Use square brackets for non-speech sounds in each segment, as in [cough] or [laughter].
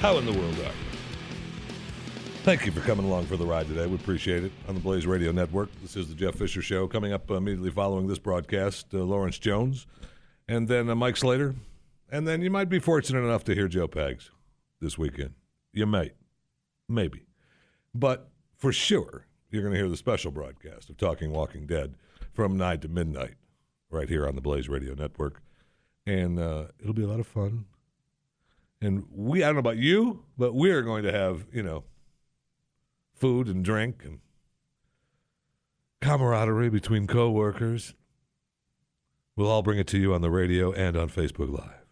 How in the world are you? Thank you for coming along for the ride today. We appreciate it on the Blaze Radio Network. This is the Jeff Fisher Show. Coming up immediately following this broadcast, uh, Lawrence Jones, and then uh, Mike Slater, and then you might be fortunate enough to hear Joe Pags this weekend. You might, maybe, but for sure you're going to hear the special broadcast of Talking Walking Dead from nine to midnight, right here on the Blaze Radio Network, and uh, it'll be a lot of fun. And we, I don't know about you, but we're going to have, you know, food and drink and camaraderie between coworkers. We'll all bring it to you on the radio and on Facebook Live.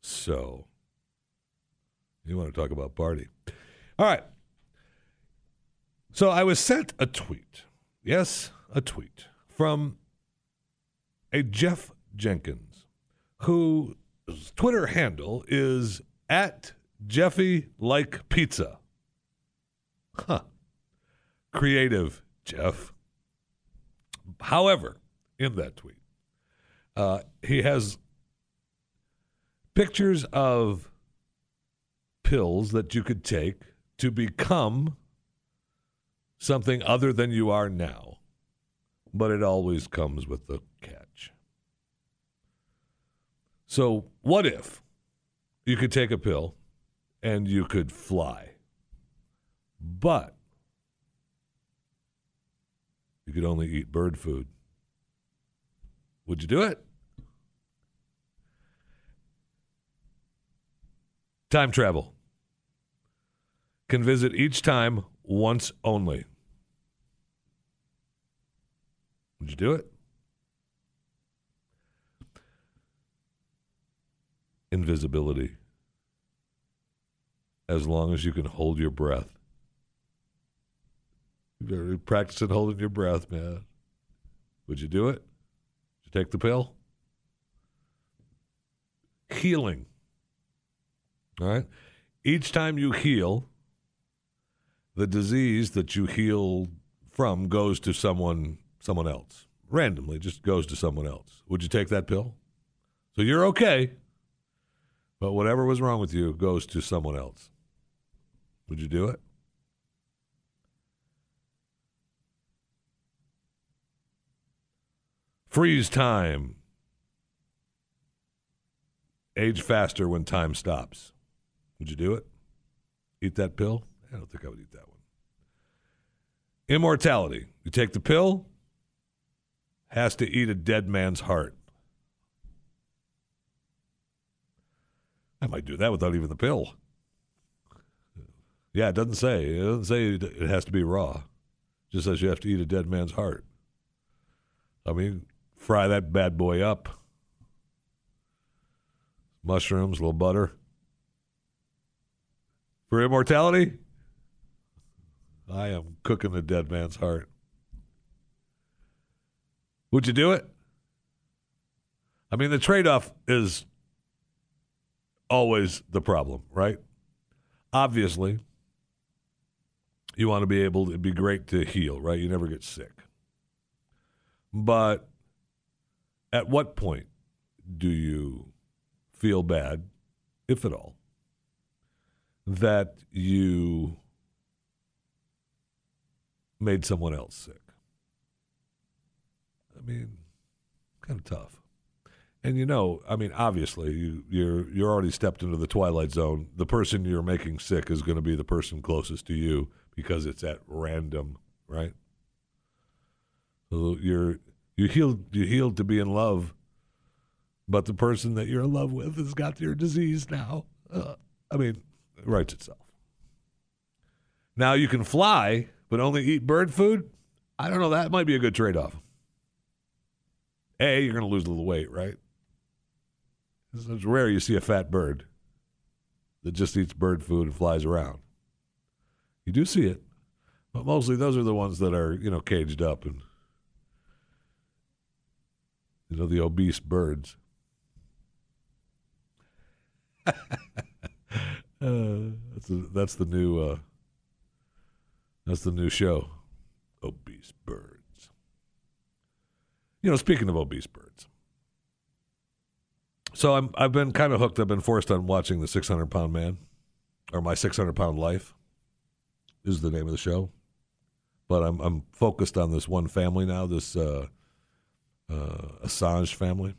So, you want to talk about party. All right. So I was sent a tweet. Yes, a tweet from a Jeff Jenkins who Twitter handle is at Jeffy like pizza. Huh. Creative, Jeff. However, in that tweet, uh, he has pictures of pills that you could take to become something other than you are now. But it always comes with the catch. So, what if you could take a pill and you could fly, but you could only eat bird food? Would you do it? Time travel can visit each time once only. Would you do it? Invisibility as long as you can hold your breath. You better practice holding your breath, man. Would you do it? Would you take the pill? Healing. All right. Each time you heal, the disease that you heal from goes to someone someone else. Randomly just goes to someone else. Would you take that pill? So you're okay. But whatever was wrong with you goes to someone else. Would you do it? Freeze time. Age faster when time stops. Would you do it? Eat that pill? I don't think I would eat that one. Immortality. You take the pill, has to eat a dead man's heart. I might do that without even the pill. Yeah, it doesn't say. It doesn't say it has to be raw. It just says you have to eat a dead man's heart. I mean, fry that bad boy up. Mushrooms, a little butter. For immortality, I am cooking the dead man's heart. Would you do it? I mean, the trade off is always the problem, right? Obviously, you want to be able, to be great to heal, right? You never get sick. But at what point do you feel bad, if at all, that you made someone else sick? I mean, kind of tough. And you know, I mean, obviously, you, you're you're already stepped into the twilight zone. The person you're making sick is going to be the person closest to you because it's at random, right? So you're you healed you healed to be in love, but the person that you're in love with has got your disease now. Uh, I mean, it writes itself. Now you can fly, but only eat bird food. I don't know. That might be a good trade off. A, you're going to lose a little weight, right? It's rare you see a fat bird that just eats bird food and flies around. You do see it, but mostly those are the ones that are, you know, caged up and, you know, the obese birds. [laughs] uh, that's, a, that's the new uh, that's the new show, obese birds. You know, speaking of obese birds, so I'm I've been kind of hooked. I've been forced on watching the 600 pound man, or my 600 pound life, is the name of the show. But I'm I'm focused on this one family now, this uh, uh, Assanti family,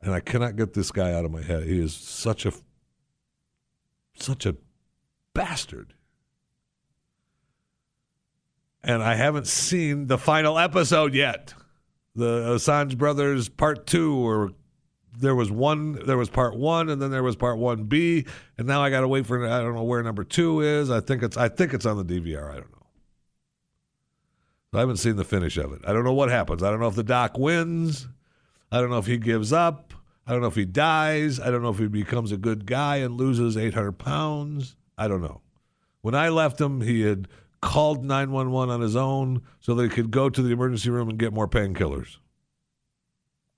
and I cannot get this guy out of my head. He is such a such a bastard. And I haven't seen the final episode yet. The Assanti Brothers Part Two or there was one there was part one and then there was part one b and now i gotta wait for i don't know where number two is. I think it's i think it's on the dvr i don't know. I haven't seen the finish of it. I don't know what happens. I don't know if the doc wins. I don't know if he gives up. I don't know if he dies. I don't know if he becomes a good guy and loses 800 pounds. I don't know. When i left him he had called 911 on his own so that he could go to the emergency room and get more painkillers.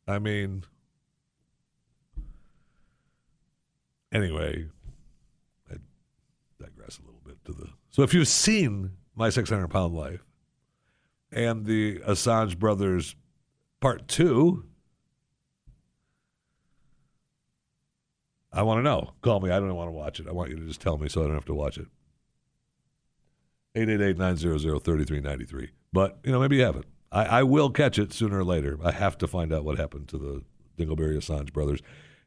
I mean anyway, I digress a little bit to the. So if you've seen my 600 pound life and the Assanti brothers part two, I want to know. Call me. I don't want to watch it. I want you to just tell me so I don't have to watch it. 888-900-3393. But, you know, maybe you haven't. I, I will catch it sooner or later. I have to find out what happened to the Dingleberry Assanti brothers.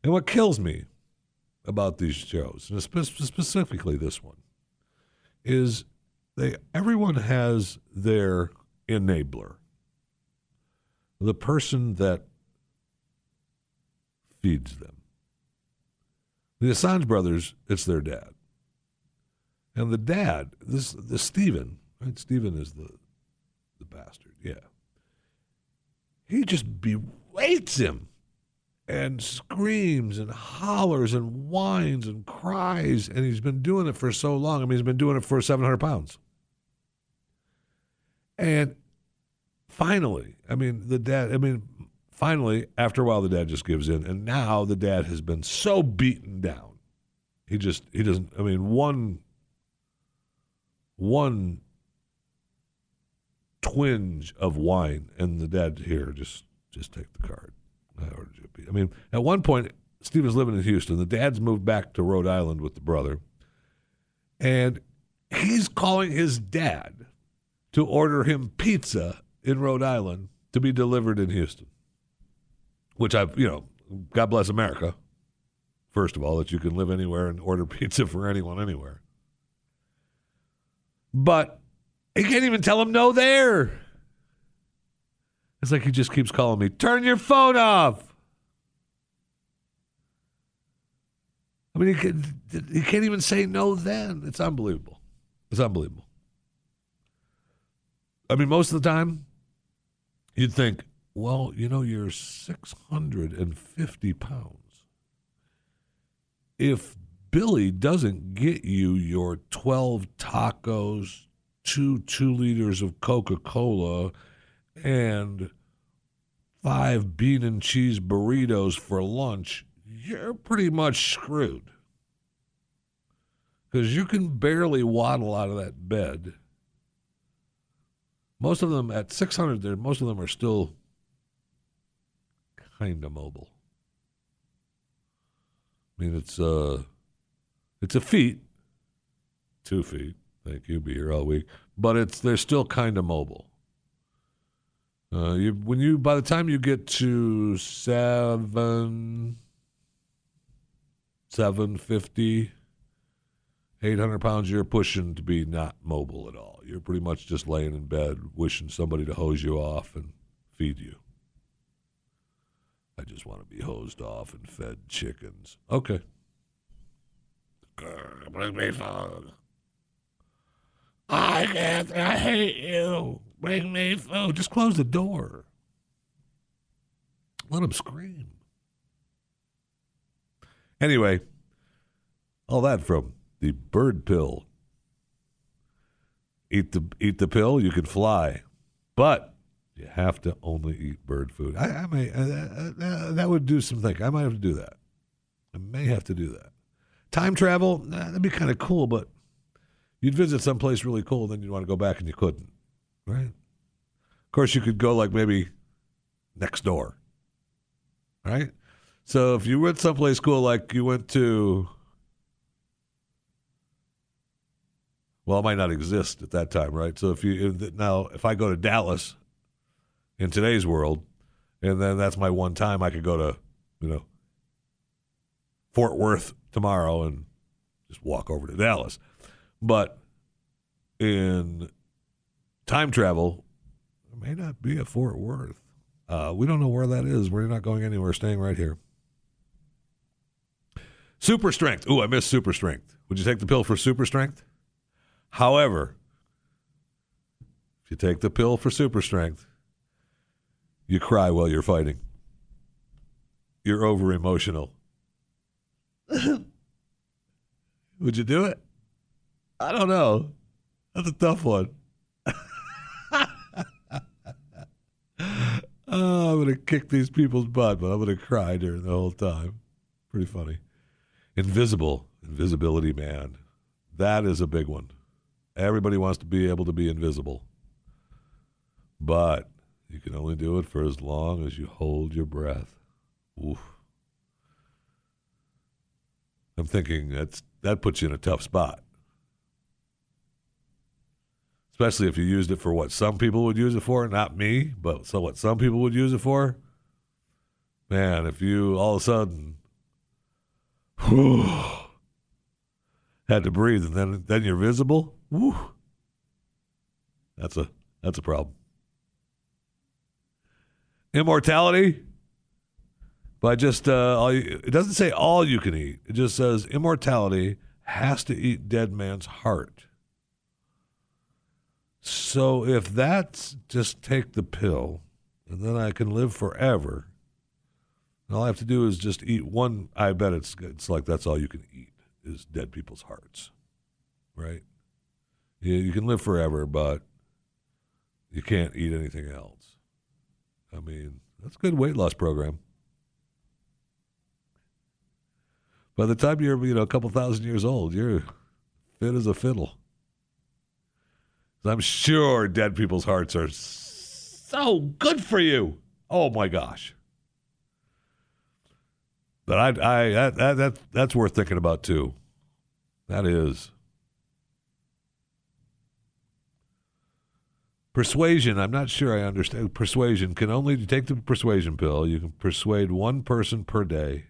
And what kills me about these shows, and specifically this one, is they everyone has their enabler, the person that feeds them. The Assanti brothers, it's their dad, and the dad, this the Stephen, right? Stephen is the the bastard, yeah. He just berates him and screams and hollers and whines and cries. And he's been doing it for so long. I mean, he's been doing it for 700 pounds. And finally, I mean, the dad, I mean, finally, after a while, the dad just gives in. And now the dad has been so beaten down. He just, he doesn't, I mean, one, one twinge of wine, and the dad here just, just take the card. I mean, at one point, Steve living in Houston. The dad's moved back to Rhode Island with the brother. And he's calling his dad to order him pizza in Rhode Island to be delivered in Houston. Which I've, you know, God bless America, first of all, that you can live anywhere and order [laughs] pizza for anyone anywhere. But he can't even tell him no there. It's like he just keeps calling me, turn your phone off. I mean, he, can, he can't even say no then. It's unbelievable. It's unbelievable. I mean, most of the time, you'd think, well, you know, you're 650 pounds. If Billy doesn't get you your 12 tacos, two two liters of Coca Cola, and five bean and cheese burritos for lunch, you're pretty much screwed. Because you can barely waddle out of that bed. Most of them at 600, there, most of them are still kind of mobile. I mean, it's uh, it's a feat, two feet. Thank you. Be here all week, but it's they're still kind of mobile. Uh, you when you by the time you get to seven, seven fifty, eight hundred pounds, you're pushing to be not mobile at all. You're pretty much just laying in bed, wishing somebody to hose you off and feed you. I just want to be hosed off and fed chickens. Okay. Bring me food. I can't. I hate you. Bring me food. Just close the door. Let him scream. Anyway, all that from the bird pill. Eat the eat the pill, you can fly, but you have to only eat bird food. I, I may uh, uh, uh, that would do some thinking. I might have to do that. I may have to do that. Time travel, nah, that'd be kind of cool, but you'd visit someplace really cool, and then you'd want to go back and you couldn't, right? Of course, you could go like maybe next door, right? So if you went someplace cool, like you went to, well, it might not exist at that time, right? So if you if, now, if I go to Dallas in today's world, and then that's my one time, I could go to, you know, Fort Worth tomorrow and just walk over to Dallas. But in time travel, it may not be at Fort Worth. Uh, we don't know where that is. We're not going anywhere, staying right here. Super strength. Ooh, I missed super strength. Would you take the pill for super strength? However, if you take the pill for super strength, you cry while you're fighting. You're over emotional. [coughs] Would you do it? I don't know. That's a tough one. [laughs] oh, I'm going to kick these people's butt, but I'm going to cry during the whole time. Pretty funny. Invisible. Invisibility, man. That is a big one. Everybody wants to be able to be invisible. But you can only do it for as long as you hold your breath. Oof. I'm thinking that's that puts you in a tough spot. Especially if you used it for what some people would use it for, not me, but so what some people would use it for. Man, if you all of a sudden whew, [sighs] had to breathe and then then you're visible, whew, that's a that's a problem. Immortality, by just uh, all you, it doesn't say all you can eat. It just says immortality has to eat dead man's heart. So if that's just take the pill and then I can live forever, all I have to do is just eat one. I bet it's it's like that's all you can eat is dead people's hearts, right? You, you can live forever, but you can't eat anything else. I mean, that's a good weight loss program. By the time you're, you know, a couple thousand years old, you're fit as a fiddle. I'm sure dead people's hearts are so good for you. Oh my gosh. But I, I, that, that, that, that's worth thinking about too. That is. Persuasion, I'm not sure I understand. Persuasion can only you take the persuasion pill. You can persuade one person per day.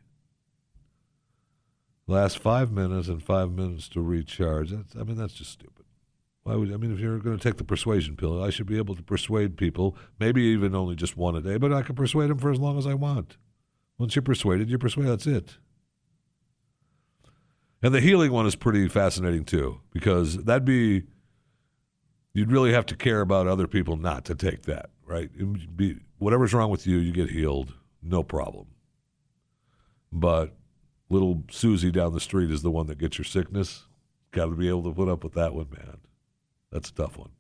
Last five minutes and five minutes to recharge. That's, I mean, that's just stupid. Why would I mean if you're going to take the persuasion pill, I should be able to persuade people, maybe even only just one a day, but I can persuade them for as long as I want. Once you're persuaded, you're persuaded. That's it. And the healing one is pretty fascinating too, because that'd be you'd really have to care about other people not to take that, right? Be, whatever's wrong with you, you get healed, no problem. But little Susie down the street is the one that gets your sickness. Got to be able to put up with that one, man. That's a tough one.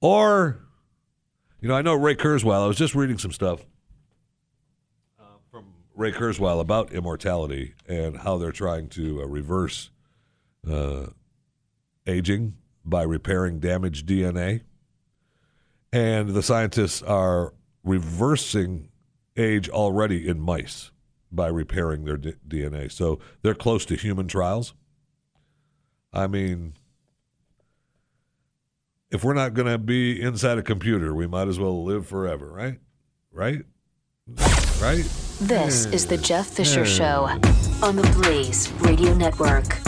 Or You know, I know Ray Kurzweil. I was just reading some stuff Ray Kurzweil about immortality and how they're trying to uh, reverse uh, aging by repairing damaged DNA. And the scientists are reversing age already in mice by repairing their d- DNA. So they're close to human trials. I mean, if we're not going to be inside a computer, we might as well live forever, right? Right? Right? This is the Jeff Fisher Show on the Blaze Radio Network.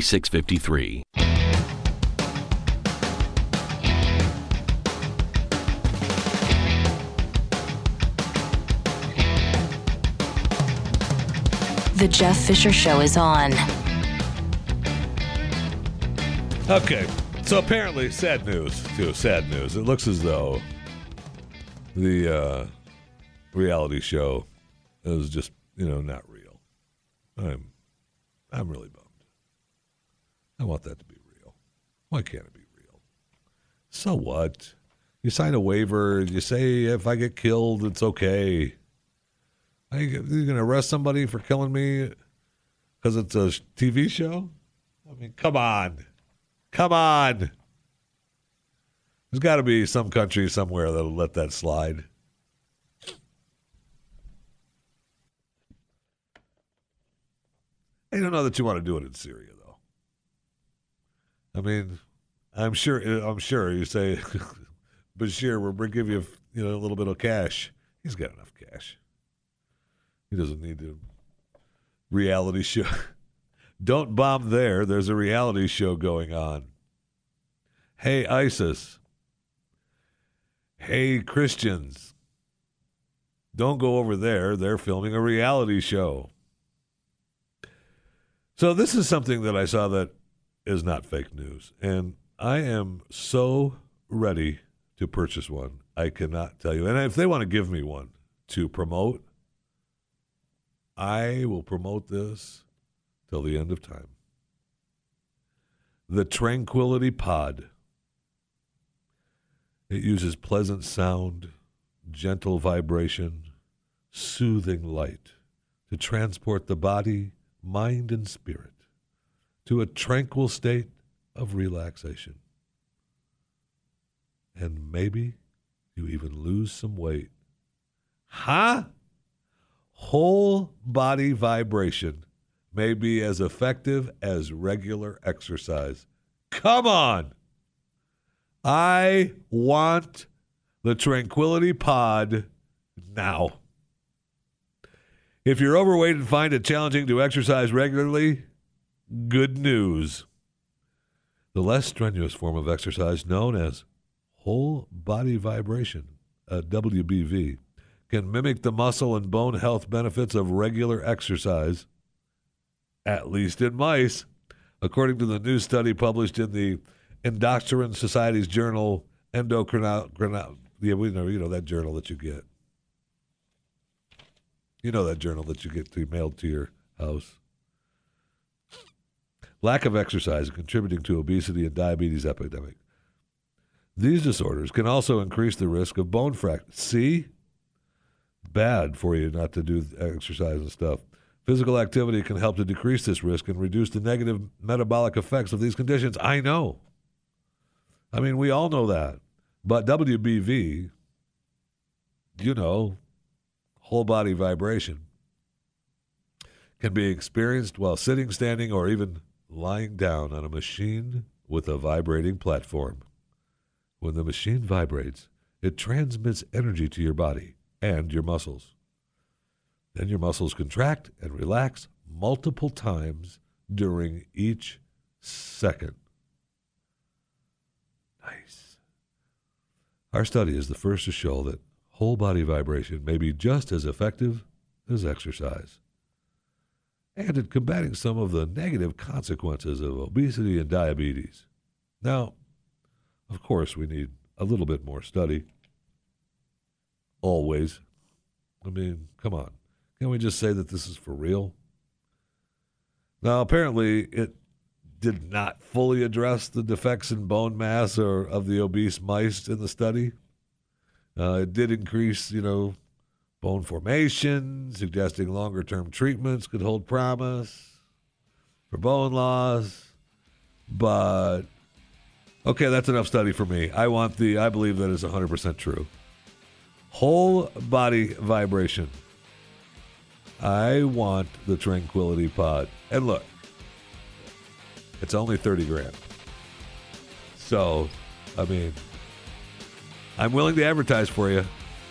4653. The Jeff Fisher Show is on. Okay. So apparently, sad news, too. Sad news. It looks as though the uh, reality show is just, you know, not real. I'm, I'm really bummed. I want that to be real. Why can't it be real? So what? You sign a waiver. You say if I get killed, it's okay. Are you, to arrest somebody for killing me because it's a TV show? I mean, come on. Come on. There's got to be some country somewhere that'll let that slide. I don't know that you want to do it in Syria. I mean, I'm sure. I'm sure you say, [laughs] Bashir, we're give you you know a little bit of cash. He's got enough cash. He doesn't need to reality show. [laughs] Don't bomb there. There's a reality show going on. Hey, ISIS. Hey, Christians. Don't go over there. They're filming a reality show. So, this is something that I saw that is not fake news. And I am so ready to purchase one. I cannot tell you. And if they want to give me one to promote, I will promote this till the end of time. The Tranquility Pod. It uses pleasant sound, gentle vibration, soothing light to transport the body, mind, and spirit to a tranquil state of relaxation. And maybe you even lose some weight. Huh? Whole body vibration may be as effective as regular exercise. Come on. I want the Tranquility Pod now. If you're overweight and find it challenging to exercise regularly, good news. The less strenuous form of exercise, known as whole body vibration, a WBV, can mimic the muscle and bone health benefits of regular exercise, at least in mice, according to the new study published in the Endocrine Society's journal Endocrinology. Yeah, we know, you know that journal that you get. You know that journal that you get to, be mailed to your house. Lack of exercise contributing to obesity and diabetes epidemic. These disorders can also increase the risk of bone fracture. See? bad for you not to do exercise and stuff. Physical activity can help to decrease this risk and reduce the negative metabolic effects of these conditions. I know. I mean, we all know that. But WBV, you know, whole body vibration, can be experienced while sitting, standing, or even lying down on a machine with a vibrating platform. When the machine vibrates, it transmits energy to your body and your muscles. Then your muscles contract and relax multiple times during each second. Nice. Our study is the first to show that whole body vibration may be just as effective as exercise and in combating some of the negative consequences of obesity and diabetes. Now, of course, we need a little bit more study. Always. I mean, come on. Can we just say that this is for real? Now, apparently, it did not fully address the defects in bone mass or of the obese mice in the study. Uh, it did increase, you know, bone formation, suggesting longer term treatments could hold promise for bone loss. But okay, that's enough study for me. I want the, I believe that is 100% true. Whole body vibration. I want the Tranquility Pod. And look, it's only 30 grand. So, I mean, I'm willing to advertise for you.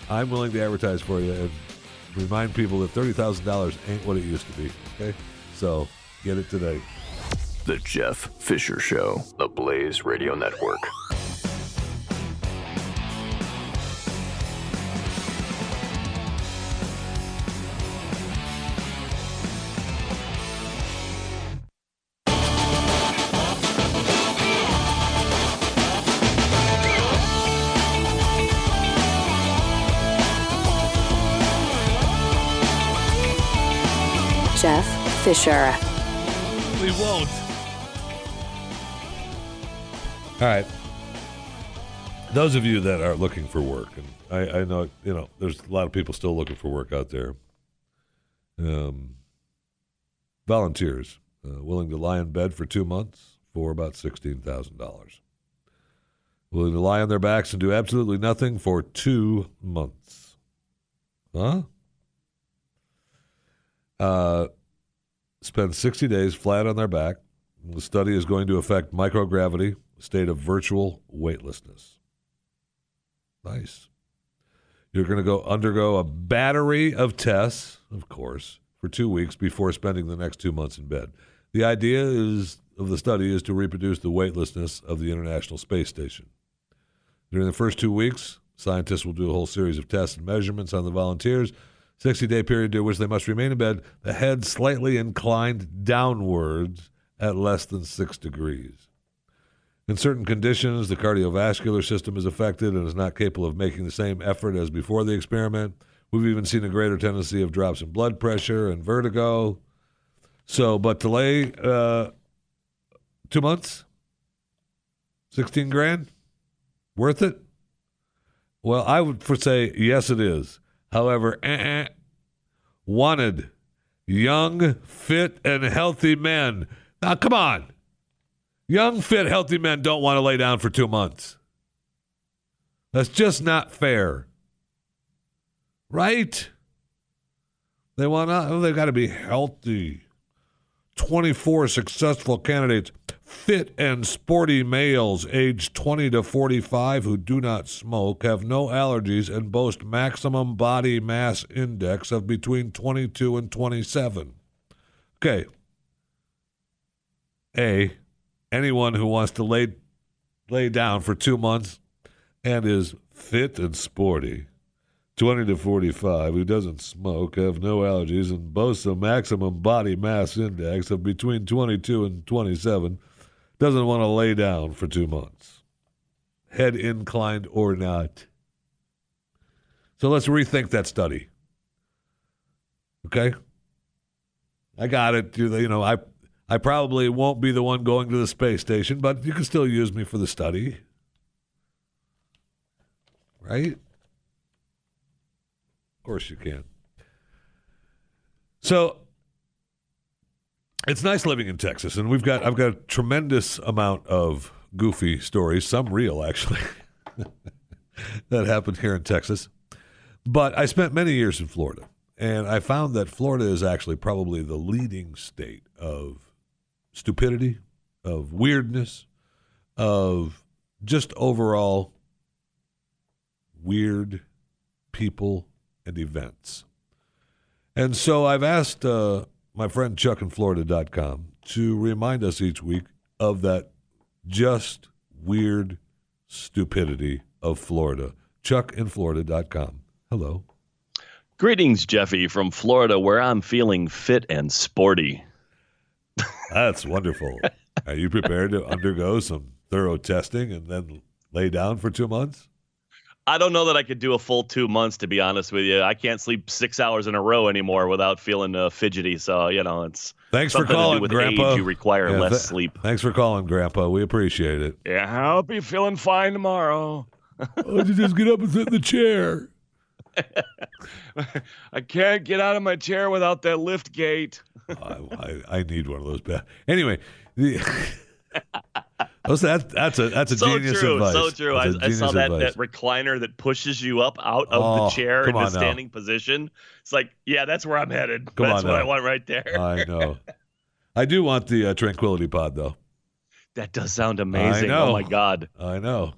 I'm willing to advertise for you and remind people that $30,000 ain't what it used to be. Okay? So, get it today. The Jeff Fisher Show, the Blaze Radio Network. Fisher. We won't. All right. Those of you that are looking for work, and I, I know you know there's a lot of people still looking for work out there. Um, volunteers uh, willing to lie in bed for two months for about sixteen thousand dollars. Willing to lie on their backs and do absolutely nothing for two months. Huh? Uh, spend 60 days flat on their back. The study is going to affect microgravity, state of virtual weightlessness. Nice. You're going to go undergo a battery of tests, of course, for two weeks before spending the next two months in bed. The idea is of the study is to reproduce the weightlessness of the International Space Station. During the first two weeks, scientists will do a whole series of tests and measurements on the volunteers 60 day period during which they must remain in bed, the head slightly inclined downwards at less than six degrees. In certain conditions, the cardiovascular system is affected and is not capable of making the same effort as before the experiment. We've even seen a greater tendency of drops in blood pressure and vertigo. So, but to lay uh, two months, 16 grand, worth it? Well, I would for say yes, it is. However, eh, wanted young, fit, and healthy men. Now, come on. Young, fit, healthy men don't want to lay down for two months. That's just not fair. Right? They want to, they've got to be healthy. 24 successful candidates Fit and sporty males aged 20 to 45 who do not smoke, have no allergies, and boast maximum body mass index of between 22 and 27. Okay. A. Anyone who wants to lay, lay down for two months and is fit and sporty. 20 to 45 who doesn't smoke, have no allergies, and boasts a maximum body mass index of between 22 and 27 doesn't want to lay down for two months, head inclined or not. So let's rethink that study. Okay? I got it. You know, I I probably won't be the one going to the space station, but you can still use me for the study. Right? Course you can. So it's nice living in Texas, and we've got I've got a tremendous amount of goofy stories, some real actually, [laughs] that happened here in Texas. But I spent many years in Florida, and I found that Florida is actually probably the leading state of stupidity, of weirdness, of just overall weird people and events. And so I've asked uh, my friend chuckinflorida.com to remind us each week of that just weird stupidity of Florida. chuckinflorida.com. Hello. Greetings, Jeffy, from Florida, where I'm feeling fit and sporty. That's wonderful. [laughs] Are you prepared to undergo some thorough testing and then lay down for two months? I don't know that I could do a full two months, to be honest with you. I can't sleep six hours in a row anymore without feeling uh, fidgety. So, you know, it's Thanks for something to do calling, with Grandpa. age. You require Yeah, less th- sleep. Thanks for calling, Grandpa. We appreciate it. Yeah, I'll be feeling fine tomorrow. [laughs] Oh, you just get up and sit in the chair. [laughs] I can't get out of my chair without that lift gate. [laughs] I, I, I need one of those bad. Anyway, the, that, that's a that's a so genius true, advice. so true. I, That's a I saw that, advice. that recliner that pushes you up out of Oh, the chair on now. standing position. It's like, yeah, that's where I'm headed. Come that's on what now. I want right there. I know. [laughs] I do want the uh, Tranquility Pod though. that does sound amazing. Oh my god. I know.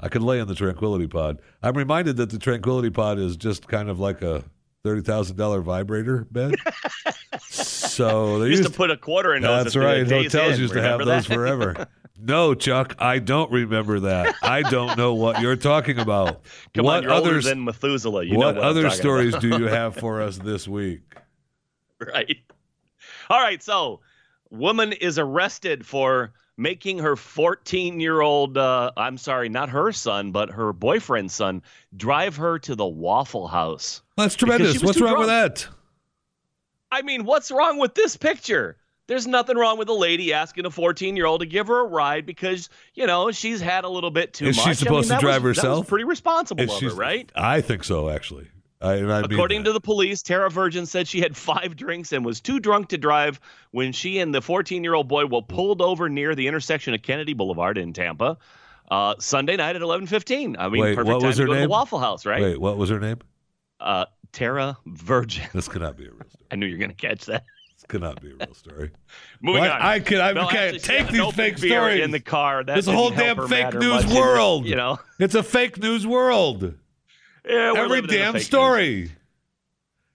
I could lay in the Tranquility Pod. I'm reminded that the Tranquility Pod is just kind of like a thirty thousand dollar vibrator bed. [laughs] so they used used to put a quarter in those. That's right. Hotels used to have Remember those forever. [laughs] No, Chuck, I don't remember that. I don't know what you're talking about. [laughs] Come what on, you're other older than Methuselah. You what know what other stories do you [laughs] have for us this week? right. All right. So, woman is arrested for making her 14 year old, uh, I'm sorry, not her son, but her boyfriend's son, drive her to the Waffle House. That's tremendous. What's wrong with that? I mean, what's wrong with this picture? There's nothing wrong with a lady asking a 14 year old to give her a ride because, you know, she's had a little bit too Is much. she I supposed mean, to drive was- That herself? was pretty responsible Is of her, right? I think so, actually. I, I According to the police, Tara Virgin said she had [laughs] five drinks and was too drunk to drive when she and the 14 year old boy were pulled over near the intersection of Kennedy Boulevard in Tampa. Uh, Sunday night at 11:15. I mean, Wait, perfect what time was to her go to name? the Waffle House, right? Wait, what was her name? Uh, Tara Virgin. This cannot be a real story. [laughs] I knew you were going to catch that. This cannot be a real story. [laughs] Moving What? on. I can- I No, can't take these open fake stories. in the car. That This a whole damn fake news [laughs] world. you know, It's a fake news world. yeah, Every living in a damn fake news. story.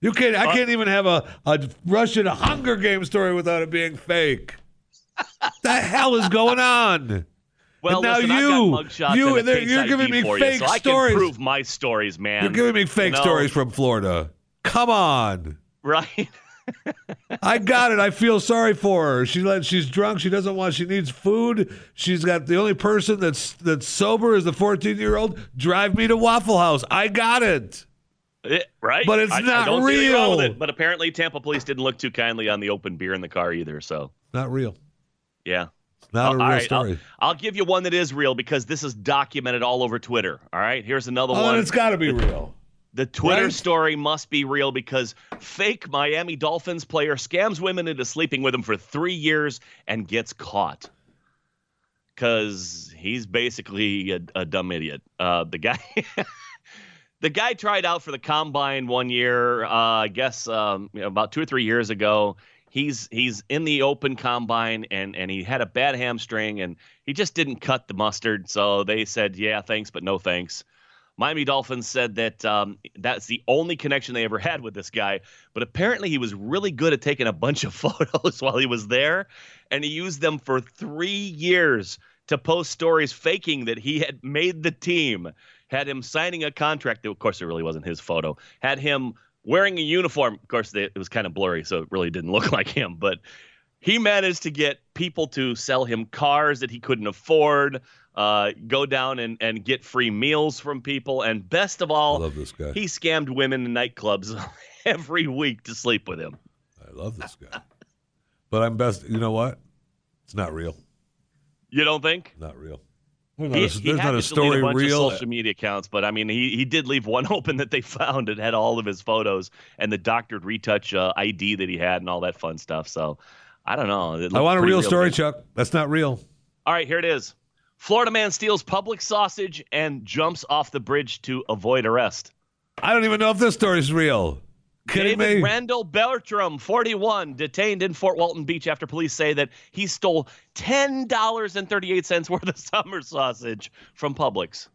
You can't. I Uh, can't even have a, a Russian Hunger Game story without it being fake. What [laughs] the hell is going on? Well, And now listen, you- you- and you're giving me fake you, so stories. I can prove my stories, man. You're giving me fake You know, stories from Florida. Come on. right? I got it. I feel sorry for her. She let she's drunk. She doesn't want. She needs food. She's got the only person that's that's sober is the 14 year old. Drive me to Waffle House. I got it. Eh, right? But it's I, not I don't see with real. it. But apparently, Tampa police didn't look too kindly on the open beer in the car either. So, Not real. yeah. Not a real right, story. I'll, I'll give you one that is real because this is documented all over Twitter. All right, here's another oh, one. It's got to be real. The Twitter Right? story must be real because fake Miami Dolphins player scams women into sleeping with him for three years and gets caught. Because he's basically a, a dumb idiot. Uh, the guy. [laughs] The guy tried out for the combine one year, uh, I guess um, you know, about two or three years ago. He's he's in the open combine and and he had a bad hamstring and he just didn't cut the mustard. So they said, yeah, thanks, but no thanks. Miami Dolphins said that um, that's the only connection they ever had with this guy. But apparently, he was really good at taking a bunch of [laughs] photos while he was there, and he used them for three years to post stories faking that he had made the team, had him signing a contract. That, of course, it really wasn't his photo. Had him wearing a uniform. Of course, it was kind of blurry, so it really didn't [laughs] look like him. But he managed to get people to sell him cars that he couldn't afford, uh, go down and, and get free meals from people. And best of I all, love this guy. he scammed women in nightclubs [laughs] every week to sleep with him. I love this guy. But I'm best. You know what? It's not real. You don't think? Not real. There's not He, a, there's had not to a story a bunch real. of social media accounts, but I mean, he, he did leave one [laughs] open that they found. and had all of his photos and the doctored retouch uh, ID that he had and all that fun stuff. So I don't know. I want a pretty real story, good. Chuck. That's not real. All right, here it is. Florida man steals public sausage and jumps off the bridge to avoid arrest. I don't even know if this story's real. Kidding David me? Randall Bertram, 41, detained in Fort Walton Beach after police say that he stole $10.38 worth of summer sausage from Publix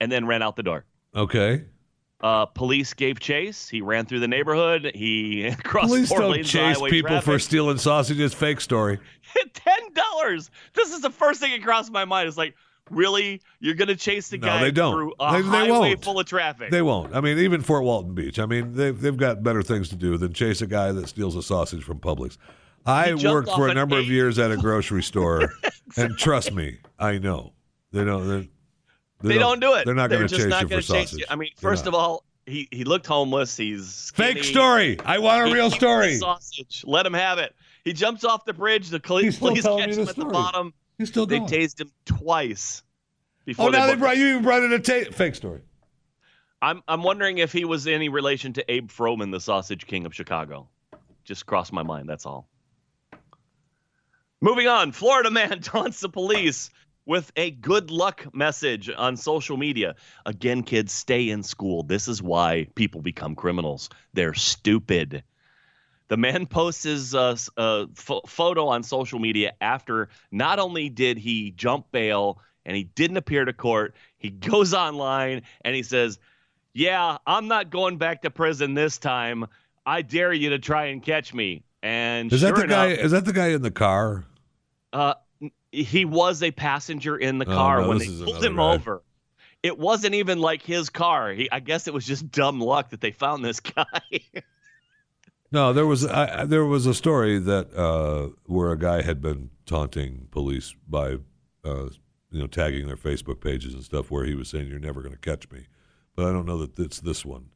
and then ran out the door. okay. Uh, police gave chase. He ran through the neighborhood. He [laughs] crossed Police four don't chase people for stealing sausages. Fake story. [laughs] Ten dollars. This is the first thing that crossed my mind. It's like, really, you're gonna chase the No, guy they don't. through a They- they highway won't. full of traffic? They won't. I mean, even Fort Walton Beach. I mean, they've, they've got better things to do than chase a guy that steals a sausage from Publix. I worked for a number of years at a grocery store, [laughs] and trust me, I know they don't. They're, they don't do it. They're not going to just chase not you for sausage. you. I mean, first of all, he he looked homeless. He's fake story. I want a He real story. Sausage. Let him have it. He jumps off the bridge. The police catch him at the bottom. He's still They going. tased him twice. Before oh, now they brought you brought in a ta- fake story. I'm I'm wondering if he was any relation to Abe Froman, the Sausage King of Chicago. Just crossed my mind. That's all. Moving on, Florida man [laughs] taunts the police with a good luck message on social media. Again, kids, stay in school. This is why people become criminals. They're stupid. The man posts his uh, uh, pho- photo on social media after not only did he jump bail and he didn't appear to court, he [laughs] goes online and he says, Yeah, I'm not going back to prison this time. I dare you to try and catch me. And Is sure that the guy? Is that the guy in the car? uh, he was a passenger in the Oh, car no, when they pulled him guy. over. It wasn't even like his car. He, I guess it was just dumb luck that they found this [laughs] guy. No, there was I, there was a story that uh, where a guy had been taunting police by uh, you know tagging their Facebook pages and stuff, where he was saying, "You're never going to catch me," but I don't know that it's this one.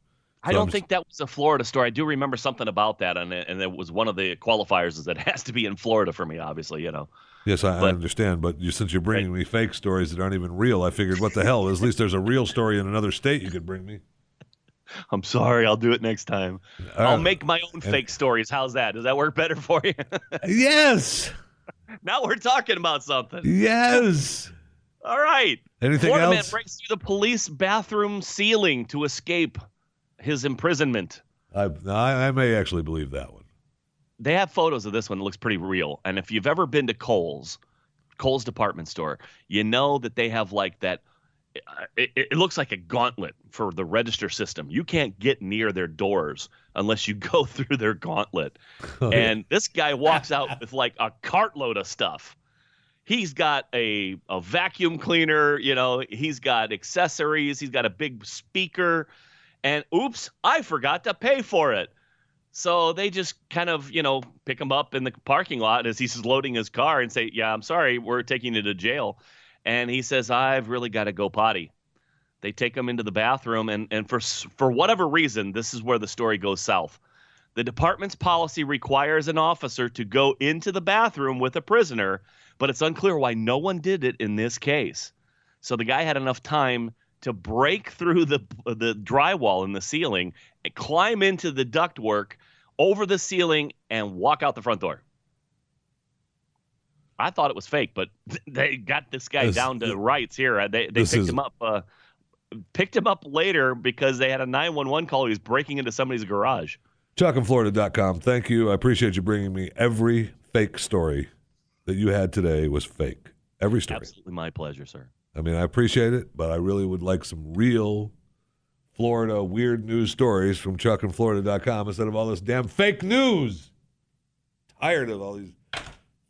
I don't I'm think that was a Florida story. I do remember something about that, and it, and it was one of the qualifiers is that it has to be in Florida for me. Obviously, you know. Yes, I, I understand, but you, since you're bringing me fake stories that aren't even real, I figured, what the hell? At least there's a real story in another state you could bring me. [laughs] I'm sorry. I'll do it next time. Uh, I'll make my own fake stories. How's that? Does that work better for you? [laughs] Yes, [laughs] now we're talking about something. yes. All right. Anything Florida man breaks through the police bathroom ceiling to escape his imprisonment. I, I I may actually believe that one. They have photos of this one that looks pretty real. And if you've ever been to Kohl's, Kohl's department store, you know that they have like that. uh, It, it looks like a gauntlet for the register system. You can't get near their doors unless you [laughs] go through their gauntlet. [laughs] and this guy walks out [laughs] with like a cartload of stuff. He's got a, a vacuum cleaner, you know, he's got accessories, he's got a big speaker, and oops, I forgot to pay for it. So they just kind of, you know, pick him up in the parking lot as he's loading his car and say, Yeah, I'm sorry, we're taking you to jail. And he says, I've really got to go potty. They take him into the bathroom, and, and for, for whatever reason, this is where the story goes south. The department's policy requires an officer to go into the bathroom with a prisoner, but it's unclear why no one did it in this case. So the guy had enough time to break through the the drywall in the ceiling, climb into the ductwork over the ceiling, and walk out the front door. I thought it was fake, but [laughs] they got this guy This- down to rights here. Uh, They they picked is- him up. Uh, picked him up later because they had a 911 call. He was breaking into somebody's garage. ChuckandFlorida.com. Thank you. I appreciate you bringing me every fake story that you had today was fake. Every story. Absolutely my pleasure, sir. I mean, I appreciate it, but I really would like some real Florida weird news stories from ChuckandFlorida.com instead of all this damn fake news. Tired of all these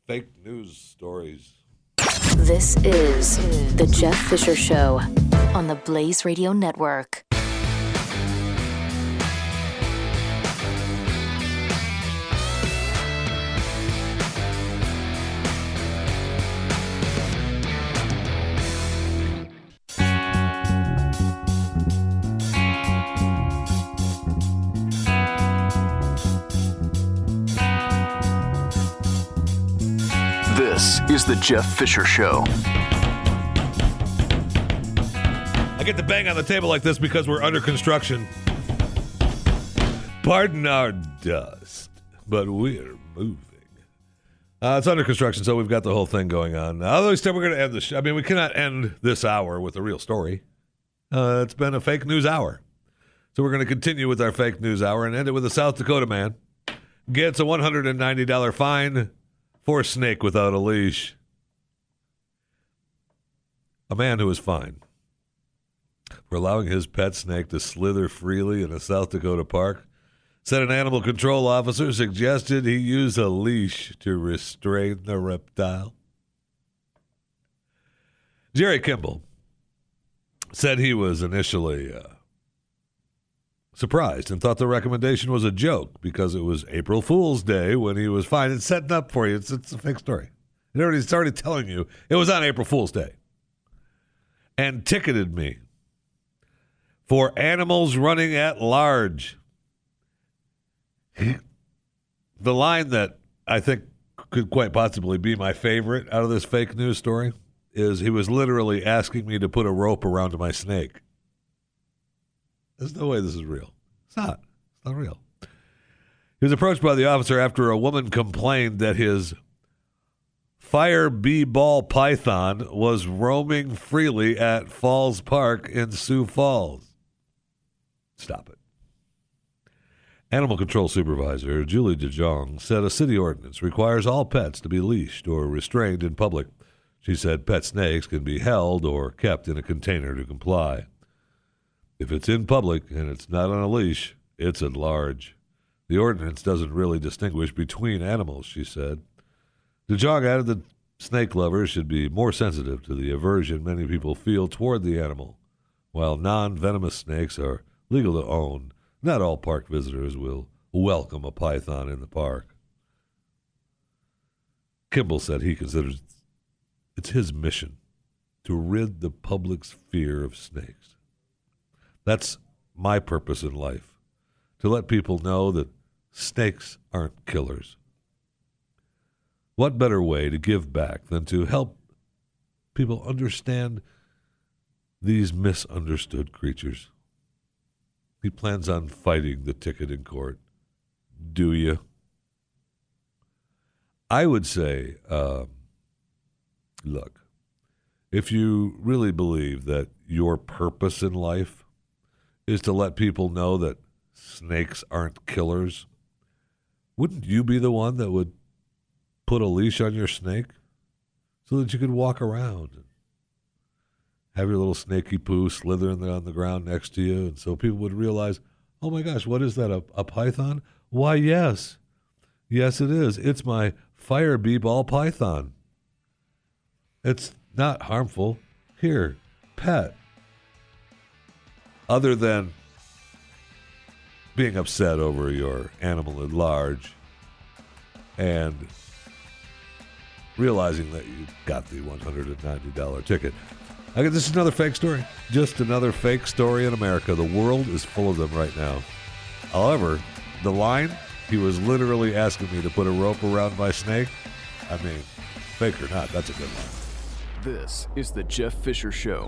fake news stories. This is The Jeff Fisher Show on the Blaze Radio Network. Is The Jeff Fisher Show. I get to bang on the table like this because we're under construction. Pardon our dust, but we're moving. Uh, it's under construction, so we've got the whole thing going on. Although instead, we're going to end the. Sh- I mean, we cannot end this hour with a real story. Uh, it's been a fake news hour, so we're going to continue with our fake news hour and end it with a South Dakota man gets a $190 fine for a snake without a leash. A man who was fined for allowing his pet snake to slither freely in a South Dakota park said an animal control officer suggested he use a leash to restrain the reptile. Jerry Kimball said he was initially uh, surprised and thought the recommendation was a joke because it was April Fool's Day when he was fine and setting up for you. It's, it's a fake story. It already started telling you it was on April Fool's Day and ticketed me for animals running at large. [laughs] the line that I think could quite possibly be my favorite out of this fake news story is he was literally asking me to put a rope around my snake. There's no way this is real. It's not. It's not real. He was approached by the officer after a woman complained that his fire bee ball python was roaming freely at Falls Park in Sioux Falls. Stop it. Animal Control Supervisor Julie DeJong said a city ordinance requires all pets to be leashed or restrained in public. She said pet snakes can be held or kept in a container to comply. If it's in public and it's not on a leash, it's at large. The ordinance doesn't really distinguish between animals, she said. DeJong added that snake lovers should be more sensitive to the aversion many people feel toward the animal. While non venomous snakes are legal to own, not all park visitors will welcome a python in the park. Kimball said he considers it's his mission to rid the public's fear of snakes. That's my purpose in life to let people know that snakes aren't killers. What better way to give back than to help people understand these misunderstood creatures? He plans on fighting the ticket in court. Do you? I would say, uh, look, if you really believe that your purpose in life is to let people know that snakes aren't killers, wouldn't you be the one that would put a leash on your snake so that you could walk around and have your little snaky poo slithering on the ground next to you, and so people would realize, oh my gosh, what is that? A, a python? Why, yes, yes, it is. It's my fire bee ball python. It's not harmful. Here, pet. Other than being upset over your animal at large and realizing that you got the $190 ticket. Okay, this is another fake story. Just another fake story in America. The world is full of them right now. However, the line, he was literally asking me to put a rope around my snake. I mean, fake or not, that's a good line. This is the Jeff Fisher Show,